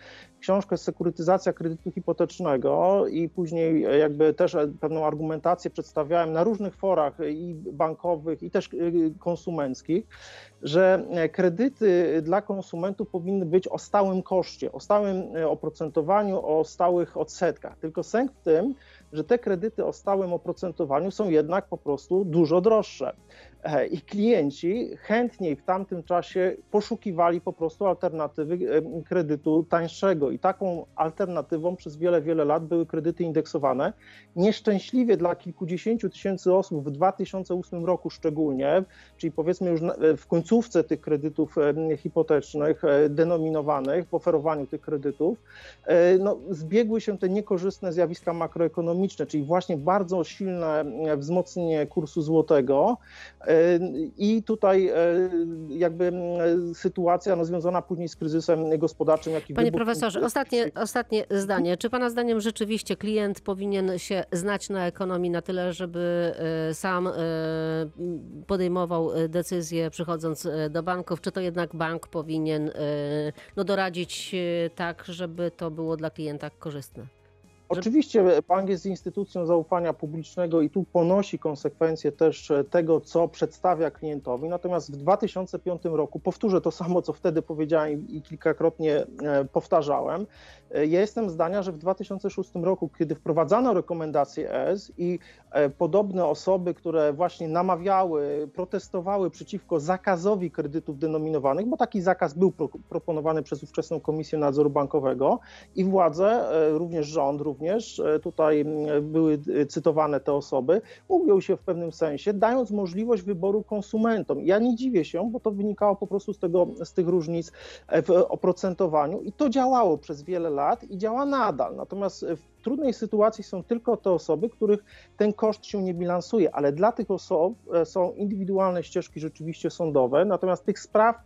książkę sekurytyzacja kredytu hipotecznego i później jakby też pewną argumentację przedstawiałem na różnych forach i bankowych i też konsumenckich, że kredyty dla konsumentów powinny być o stałym koszcie, o stałym oprocentowaniu, o stałych odsetkach. Tylko sęk w tym, że te kredyty o stałym oprocentowaniu są jednak po prostu dużo droższe. E, I klienci chętniej w tamtym czasie poszukiwali po prostu alternatywy e, kredytu tańszego. I taką alternatywą przez wiele, wiele lat były kredyty indeksowane. Nieszczęśliwie dla kilkudziesięciu tysięcy osób w 2008 roku szczególnie, czyli powiedzmy już w końcówce tych kredytów e, hipotecznych, denominowanych w oferowaniu tych kredytów, no, zbiegły się te niekorzystne zjawiska makroekonomiczne, czyli właśnie bardzo silne wzmocnienie kursu złotego, i tutaj e, jakby sytuacja no, związana później z kryzysem gospodarczym, jaki Panie profesorze, ostatnie, ostatnie zdanie. Czy pana zdaniem rzeczywiście klient powinien się znać na ekonomii na tyle, żeby e, sam e, podejmował decyzje przychodząc do banków, czy to jednak bank powinien no, doradzić tak, żeby to było dla klienta korzystne? Oczywiście bank jest instytucją zaufania publicznego i tu ponosi konsekwencje też tego, co przedstawia klientowi. Natomiast w 2005 roku, powtórzę to samo, co wtedy powiedziałem i kilkakrotnie e, powtarzałem, e, ja jestem zdania, że w 2006 roku, kiedy wprowadzano rekomendacje ES i e, podobne osoby, które właśnie namawiały, protestowały przeciwko zakazowi kredytów denominowanych, bo taki zakaz był pro, proponowany przez ówczesną Komisję Nadzoru Bankowego i władze, również rząd, również e, tutaj były e, cytowane te osoby, ugiął się w pewnym sensie, dając możliwość wyboru konsumentom. Ja nie dziwię się, bo to wynikało po prostu z, tego, z tych różnic e, w oprocentowaniu i to działało przez wiele lat i działa nadal. Natomiast w trudnej sytuacji są tylko te osoby, których ten koszt się nie bilansuje, ale dla tych osób są indywidualne ścieżki rzeczywiście sądowe, natomiast tych spraw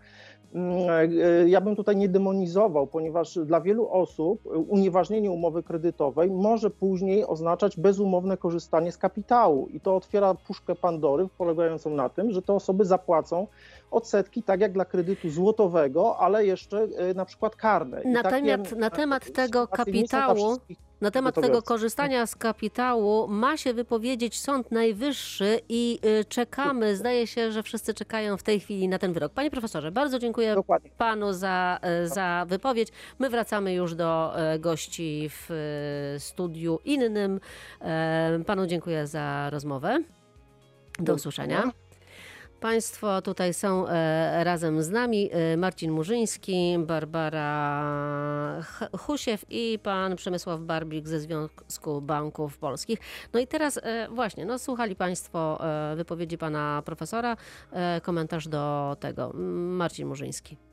ja bym tutaj nie demonizował, ponieważ dla wielu osób unieważnienie umowy kredytowej może później oznaczać bezumowne korzystanie z kapitału i to otwiera puszkę Pandory polegającą na tym, że te osoby zapłacą odsetki tak jak dla kredytu złotowego, ale jeszcze e, na przykład karne. Na, temat, na temat tego kapitału na temat tego korzystania z kapitału ma się wypowiedzieć Sąd Najwyższy i y, czekamy, zdaje się, że wszyscy czekają w tej chwili na ten wyrok. Panie profesorze, bardzo dziękuję Dokładnie. panu za, y, za wypowiedź. My wracamy już do y, gości w studiu innym. Panu dziękuję za rozmowę. Do usłyszenia. Państwo tutaj są e, razem z nami. E, Marcin Murzyński, Barbara Husiew i pan Przemysław Barbik ze Związku Banków Polskich. No i teraz e, właśnie, no słuchali Państwo wypowiedzi pana profesora. Komentarz do tego. Marcin Murzyński.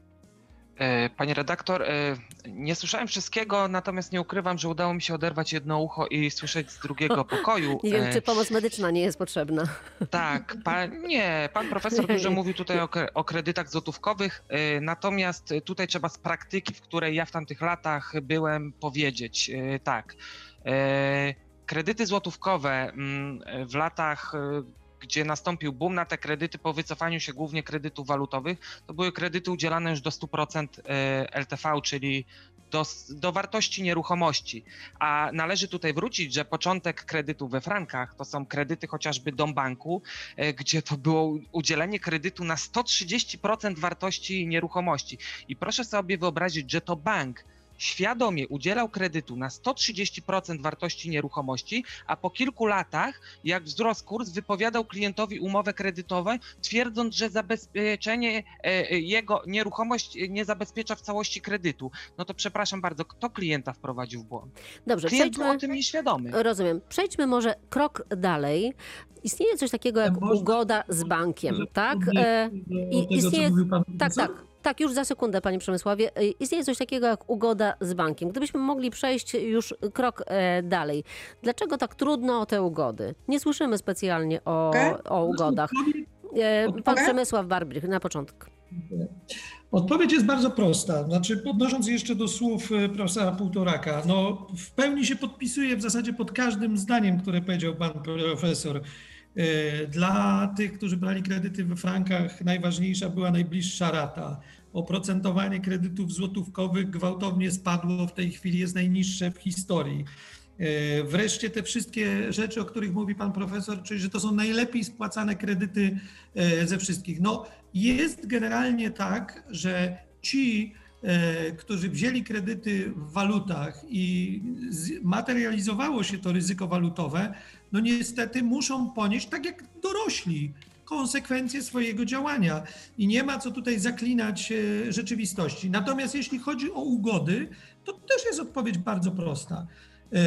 E, Pani redaktor, e, nie słyszałem wszystkiego, natomiast nie ukrywam, że udało mi się oderwać jedno ucho i słyszeć z drugiego pokoju. Nie wiem, e, czy pomoc medyczna nie jest potrzebna. Tak, pan, nie, pan profesor dużo mówił tutaj o, o kredytach złotówkowych, natomiast tutaj trzeba z praktyki, w której ja w tamtych latach byłem, powiedzieć tak. Kredyty złotówkowe mm, w latach gdzie nastąpił boom na te kredyty po wycofaniu się głównie kredytów walutowych, to były kredyty udzielane już do 100% e, LTV, czyli do, do, wartości nieruchomości. A należy tutaj wrócić, że początek kredytów we frankach to są kredyty chociażby Dom Banku, e, gdzie to było udzielenie kredytu na 130% wartości nieruchomości. I proszę sobie wyobrazić, że to bank świadomie udzielał kredytu na 130% wartości nieruchomości, a po kilku latach, jak wzrósł kurs, wypowiadał klientowi umowę kredytową, twierdząc, że zabezpieczenie e, e, jego nieruchomość nie zabezpiecza w całości kredytu. No to przepraszam bardzo, kto klienta wprowadził w błąd? Dobrze, Klient przejdźmy, o tym nieświadomy. Rozumiem. Przejdźmy może krok dalej. Istnieje coś takiego jak ugoda z bankiem, tak? E, I istnieje... Tak, tak. Tak, już za sekundę, panie Przemysławie. Y, istnieje coś takiego jak ugoda z bankiem. Gdybyśmy mogli przejść już krok e, dalej. Dlaczego tak trudno o te ugody? Nie słyszymy specjalnie o, o ugodach. E, pan Przemysław Barbrych, na początek. Odpowiedź jest bardzo prosta. Znaczy, odnosząc jeszcze do słów e, profesora Półtoraka, no w pełni się podpisuję w zasadzie pod każdym zdaniem, które powiedział pan profesor. E, dla tych, którzy brali kredyty we frankach, najważniejsza była najbliższa rata. oprocentowanie kredytów złotówkowych gwałtownie spadło, w tej chwili jest najniższe w historii. E, wreszcie te wszystkie rzeczy, o których mówi pan profesor, czyli że to są najlepiej spłacane kredyty e, ze wszystkich. No, jest generalnie tak, że ci, którzy wzięli kredyty w walutach i materializowało się to ryzyko walutowe, no niestety muszą ponieść, tak jak dorośli, konsekwencje swojego działania i nie ma co tutaj zaklinać rzeczywistości. Natomiast jeśli chodzi o ugody, to też jest odpowiedź bardzo prosta. E,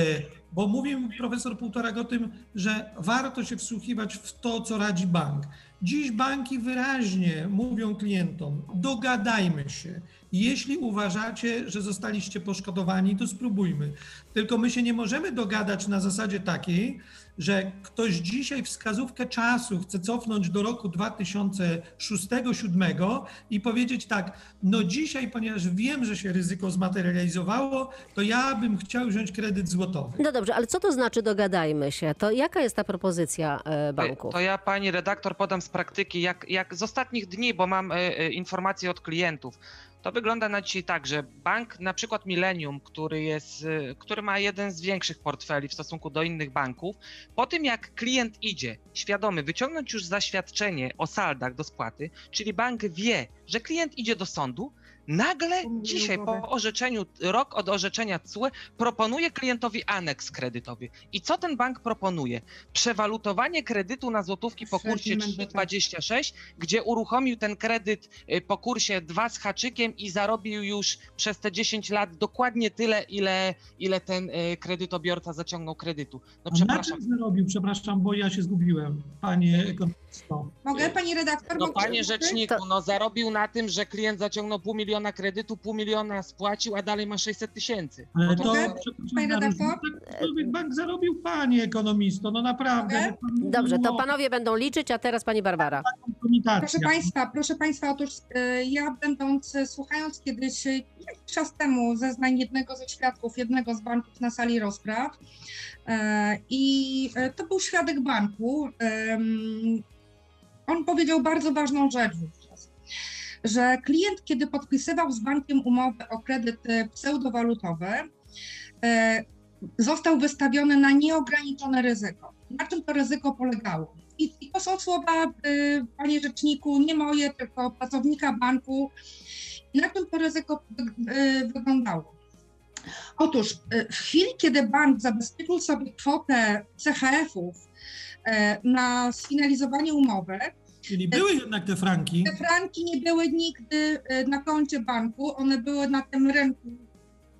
bo mówił profesor Półtorak o tym, że warto się wsłuchiwać w to, co radzi bank. Dziś banki wyraźnie mówią klientom: dogadajmy się. Jeśli uważacie, że zostaliście poszkodowani, to spróbujmy. Tylko my się nie możemy dogadać na zasadzie takiej, że ktoś dzisiaj wskazówkę czasu chce cofnąć do roku 2006-2007 i powiedzieć tak, no dzisiaj, ponieważ wiem, że się ryzyko zmaterializowało, to ja bym chciał wziąć kredyt złotowy. No dobrze, ale co to znaczy dogadajmy się? To jaka jest ta propozycja e, banku? To, to ja pani redaktor podam z praktyki, jak, jak z ostatnich dni, bo mam e, e, informacje od klientów. To wygląda na dzisiaj tak, że bank, na przykład Millennium, który, jest, y, który ma jeden z większych portfeli w stosunku do innych banków, po tym jak klient idzie świadomy wyciągnąć już zaświadczenie o saldach do spłaty, czyli bank wie, że klient idzie do sądu, Nagle dzisiaj po orzeczeniu, rok od orzeczenia CUE proponuje klientowi aneks kredytowy. I co ten bank proponuje? Przewalutowanie kredytu na złotówki po kursie 3,26, gdzie uruchomił ten kredyt y, po kursie 2 z haczykiem i zarobił już przez te 10 lat dokładnie tyle, ile, ile ten y, kredytobiorca zaciągnął kredytu. No przepraszam. Na czym zarobił? Przepraszam, bo ja się zgubiłem, panie ekonomisto. Mogę, pani redaktor? No panie rzeczniku, no zarobił na tym, że klient zaciągnął pół miliona miliona kredytu, pół miliona spłacił, a dalej ma 600 tysięcy. Ale no to, Panie redaktor? Bank zarobił pani ekonomisto, no naprawdę. No Dobrze, to panowie będą liczyć, a teraz pani Barbara. Proszę państwa, proszę państwa, otóż e, ja będąc, e, słuchając kiedyś e, jakiś czas temu zeznań jednego ze świadków, jednego z banków na sali rozpraw i to był świadek banku, on powiedział bardzo ważną rzecz że klient, kiedy podpisywał z bankiem umowę o kredyt e, pseudowalutowy, e, został wystawiony na nieograniczone ryzyko. Na czym to ryzyko polegało? I, i to są słowa, e, panie rzeczniku, nie moje, tylko pracownika banku. Na czym to ryzyko wyglądało? Otóż w chwili, kiedy bank zabezpieczył sobie kwotę CHF-ów na sfinalizowanie umowy, Czyli były jednak te franki. Te franki nie były nigdy e, na koncie banku, one były na tym rynku.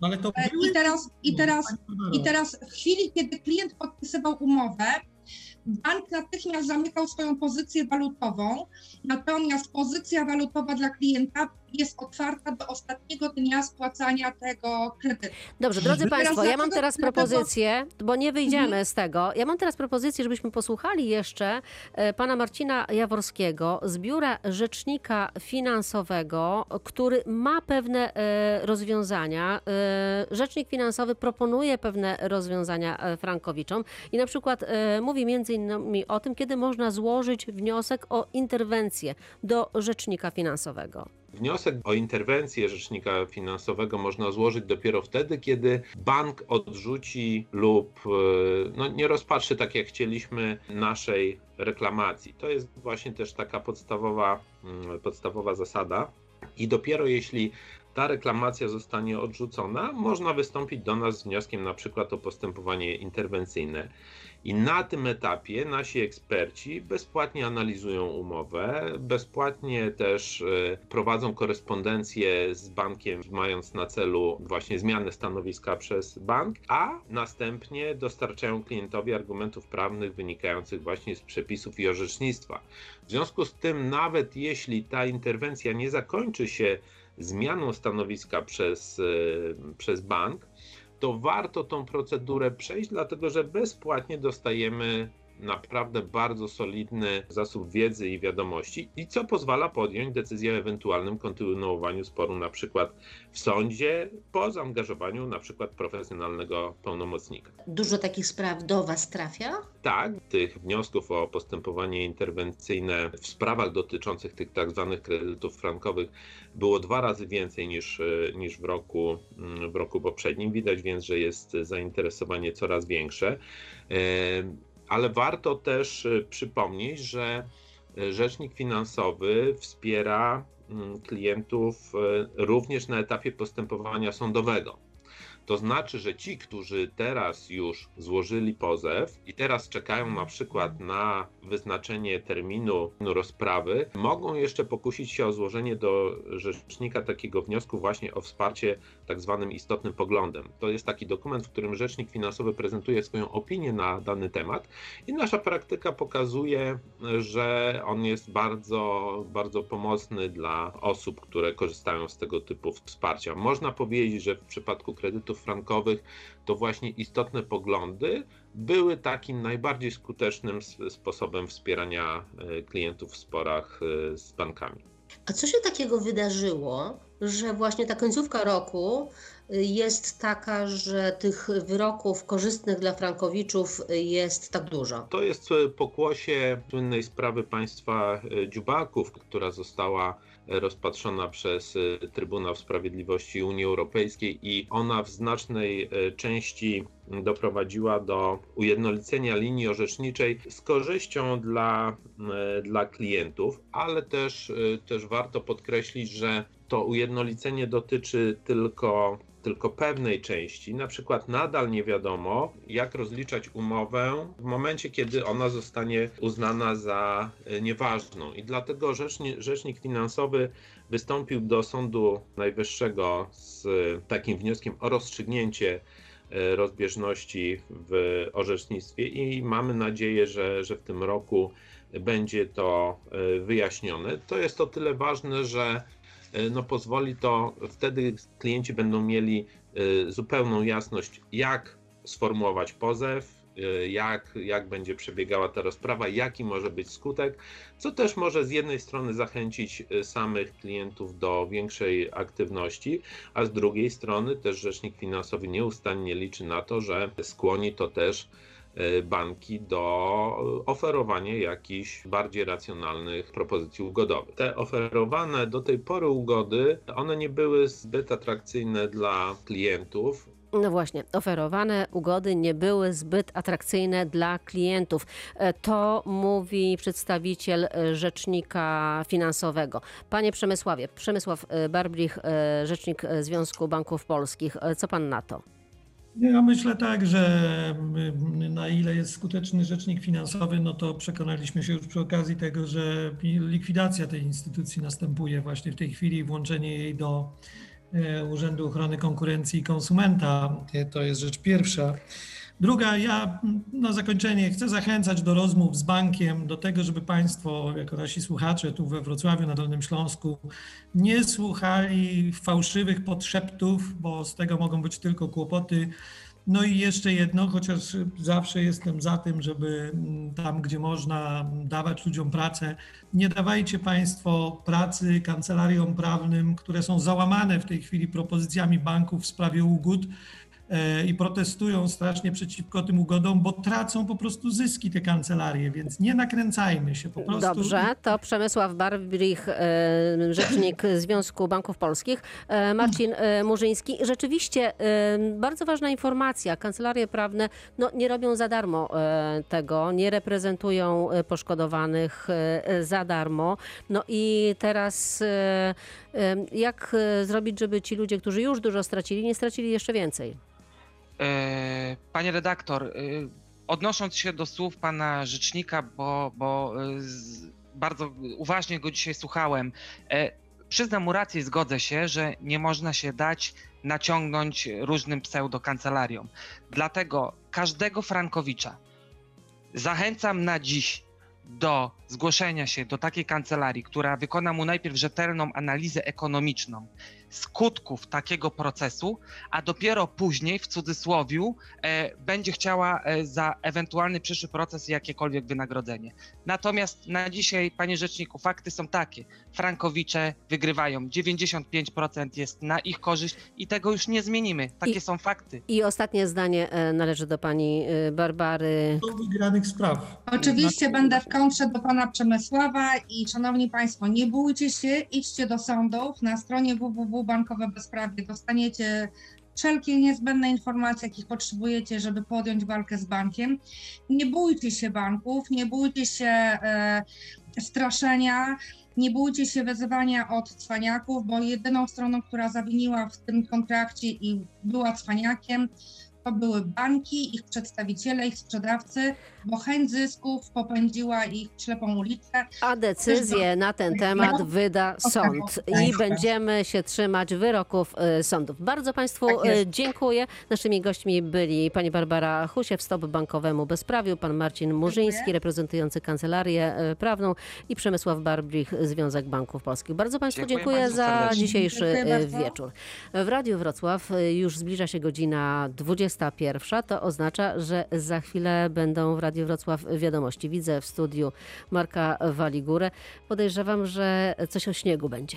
No ale to były... I teraz, i, teraz, I teraz w chwili, kiedy klient podpisywał umowę, bank natychmiast zamykał swoją pozycję walutową, natomiast pozycja walutowa dla klienta jest otwarta do ostatniego dnia spłacania tego kredytu. Dobrze, drodzy Państwo, ja mam teraz propozycję, bo nie wyjdziemy mhm. z tego. Ja mam teraz propozycję, żebyśmy posłuchali jeszcze e, pana Marcina Jaworskiego z Biura Rzecznika Finansowego, który ma pewne e, rozwiązania. E, Rzecznik Finansowy proponuje pewne rozwiązania Frankowiczom i na przykład mówi między innymi o tym, kiedy można złożyć wniosek o interwencję do Rzecznika Finansowego. Wniosek o interwencję rzecznika finansowego można złożyć dopiero wtedy, kiedy bank odrzuci lub e, no, nie rozpatrzy tak jak chcieliśmy naszej reklamacji. To jest właśnie też taka podstawowa, mm, podstawowa zasada. I dopiero jeśli ta reklamacja zostanie odrzucona, można wystąpić do nas z wnioskiem na przykład o postępowanie interwencyjne. I na tym etapie nasi eksperci bezpłatnie analizują umowę, bezpłatnie też e, prowadzą korespondencję z bankiem, mając na celu właśnie zmianę stanowiska przez bank, a następnie dostarczają klientowi argumentów prawnych wynikających właśnie z przepisów i orzecznictwa. W związku z tym, nawet jeśli ta interwencja nie zakończy się zmianą stanowiska przez, e, przez bank, to warto tą procedurę przejść, dlatego że bezpłatnie dostajemy naprawdę bardzo solidny zasób wiedzy i wiadomości i co pozwala podjąć decyzję o ewentualnym kontynuowaniu sporu na przykład w sądzie po zaangażowaniu na przykład profesjonalnego pełnomocnika. Dużo takich spraw do Was trafia? Tak, tych wniosków o postępowanie interwencyjne w sprawach dotyczących tych tak zwanych kredytów frankowych było dwa razy więcej niż, niż w, roku, w roku poprzednim. Widać więc, że jest zainteresowanie coraz większe ale warto też e, przypomnieć, że e, rzecznik finansowy wspiera mm, klientów e, również na etapie postępowania sądowego. To znaczy, że ci, którzy teraz już złożyli pozew i teraz czekają na przykład na wyznaczenie terminu rozprawy, mogą jeszcze pokusić się o złożenie do rzecznika takiego wniosku właśnie o wsparcie tak zwanym istotnym poglądem. To jest taki dokument, w którym rzecznik finansowy prezentuje swoją opinię na dany temat i nasza praktyka pokazuje, że on jest bardzo, bardzo pomocny dla osób, które korzystają z tego typu wsparcia. Można powiedzieć, że w przypadku frankowych to właśnie istotne poglądy były takim najbardziej skutecznym sposobem wspierania e, klientów w sporach e, z bankami. A co się takiego wydarzyło, że właśnie ta końcówka roku y, jest taka, że tych wyroków korzystnych dla frankowiczów jest tak dużo. To jest pokłosie słynnej sprawy państwa y, Dziubaków, która została rozpatrzona przez y, Trybunał Sprawiedliwości Unii Europejskiej i ona w znacznej części doprowadziła do ujednolicenia linii orzeczniczej z korzyścią dla, dla klientów, ale też, też warto podkreślić, że to ujednolicenie dotyczy tylko, tylko pewnej części. Na przykład nadal nie wiadomo, jak rozliczać umowę w momencie, kiedy ona zostanie uznana za e, nieważną. I dlatego rzecznik, finansowy wystąpił do Sądu Najwyższego z takim wnioskiem o rozstrzygnięcie e, rozbieżności w orzecznictwie i mamy nadzieję, że, że w tym roku będzie to e, wyjaśnione. To jest o tyle ważne, że E, no pozwoli to, wtedy klienci będą mieli e, zupełną jasność, jak sformułować pozew, e, jak, jak będzie przebiegała ta rozprawa, jaki może być skutek, co też może z jednej strony zachęcić samych klientów do większej aktywności, a z drugiej strony też rzecznik finansowy nieustannie liczy na to, że skłoni to też E, banki do oferowania jakichś bardziej racjonalnych propozycji ugodowych. Te oferowane do tej pory ugody, one nie były zbyt atrakcyjne dla klientów. No właśnie, oferowane ugody nie były zbyt atrakcyjne dla klientów. E, to mówi przedstawiciel e, rzecznika finansowego. Panie Przemysławie, Przemysław Barbrich, rzecznik Związku Banków Polskich. Co pan na to? Ja myślę tak, że na ile jest skuteczny rzecznik finansowy, no to przekonaliśmy się już przy okazji tego, że likwidacja tej instytucji następuje właśnie w tej chwili, włączenie jej do e, Urzędu Ochrony Konkurencji i Konsumenta. To jest rzecz pierwsza. Druga, ja na zakończenie chcę zachęcać do rozmów z bankiem, do tego, żeby Państwo, jako nasi słuchacze tu we Wrocławiu, na Dolnym Śląsku, nie słuchali fałszywych podszeptów, bo z tego mogą być tylko kłopoty. No i jeszcze jedno, chociaż zawsze jestem za tym, żeby tam, gdzie można dawać ludziom pracę, nie dawajcie Państwo pracy kancelariom prawnym, które są załamane w tej chwili propozycjami banków w sprawie ugód i protestują strasznie przeciwko tym ugodom, bo tracą po prostu zyski te kancelarie, więc nie nakręcajmy się po prostu. Dobrze, to Przemysław Barbrich, e, rzecznik Związku Banków Polskich. E, Marcin Murzyński. Rzeczywiście bardzo ważna informacja. Kancelarie prawne no, nie robią za darmo tego, nie reprezentują poszkodowanych za darmo. No i teraz jak zrobić, żeby ci ludzie, którzy już dużo stracili, nie stracili jeszcze więcej? E, panie redaktor, e, odnosząc się do słów pana rzecznika, bo, bo e, bardzo uważnie go dzisiaj słuchałem, przyznam mu rację, zgodzę się, że nie można się dać naciągnąć różnym pseudokancelariom. Dlatego każdego Frankowicza zachęcam na dziś do zgłoszenia się do takiej kancelarii, która wykona mu najpierw rzetelną analizę ekonomiczną, skutków takiego procesu, a dopiero później, w cudzysłowiu, e, będzie chciała e, za ewentualny przyszły proces jakiekolwiek wynagrodzenie. Natomiast na dzisiaj, panie rzeczniku, fakty są takie. Frankowicze wygrywają. 95% jest na ich korzyść i tego już nie zmienimy. Takie I- są fakty. I ostatnie zdanie e, należy do pani e, Barbary. Do wygranych spraw. Oczywiście Na- będę w kontrze do pana Przemysława i szanowni państwo, nie bójcie się, idźcie do sądów. Na stronie www.bankowe bezprawie dostaniecie wszelkie niezbędne informacje, jakich potrzebujecie, żeby podjąć walkę z bankiem. Nie bójcie się banków, nie bójcie się e, straszenia, nie bójcie się wyzywania od cwaniaków, bo jedyną stroną, która zawiniła w tym kontrakcie i była cwaniakiem, to były banki, ich przedstawiciele, ich sprzedawcy, bo chęć zysków popędziła ich w ślepą ulicę. A decyzję na ten temat wyda sąd i będziemy się trzymać wyroków e, sądów. Bardzo Państwu Tak e, dziękuję. Naszymi gośćmi byli pani Barbara Husiew, Stop Bankowemu Bezprawiu, pan Marcin Murzyński, Dziękuję. reprezentujący Kancelarię e, Prawną i Przemysław Barbrich, Związek Banków Polskich. Bardzo Państwu Dziękuję dziękuję za serdecznie. dzisiejszy Dziękuję wieczór. W Radiu Wrocław już zbliża się godzina 21. To oznacza, że za chwilę będą w Radiu Wrocław wiadomości. Widzę w studiu Marka Waligurę. Podejrzewam, że coś o śniegu będzie.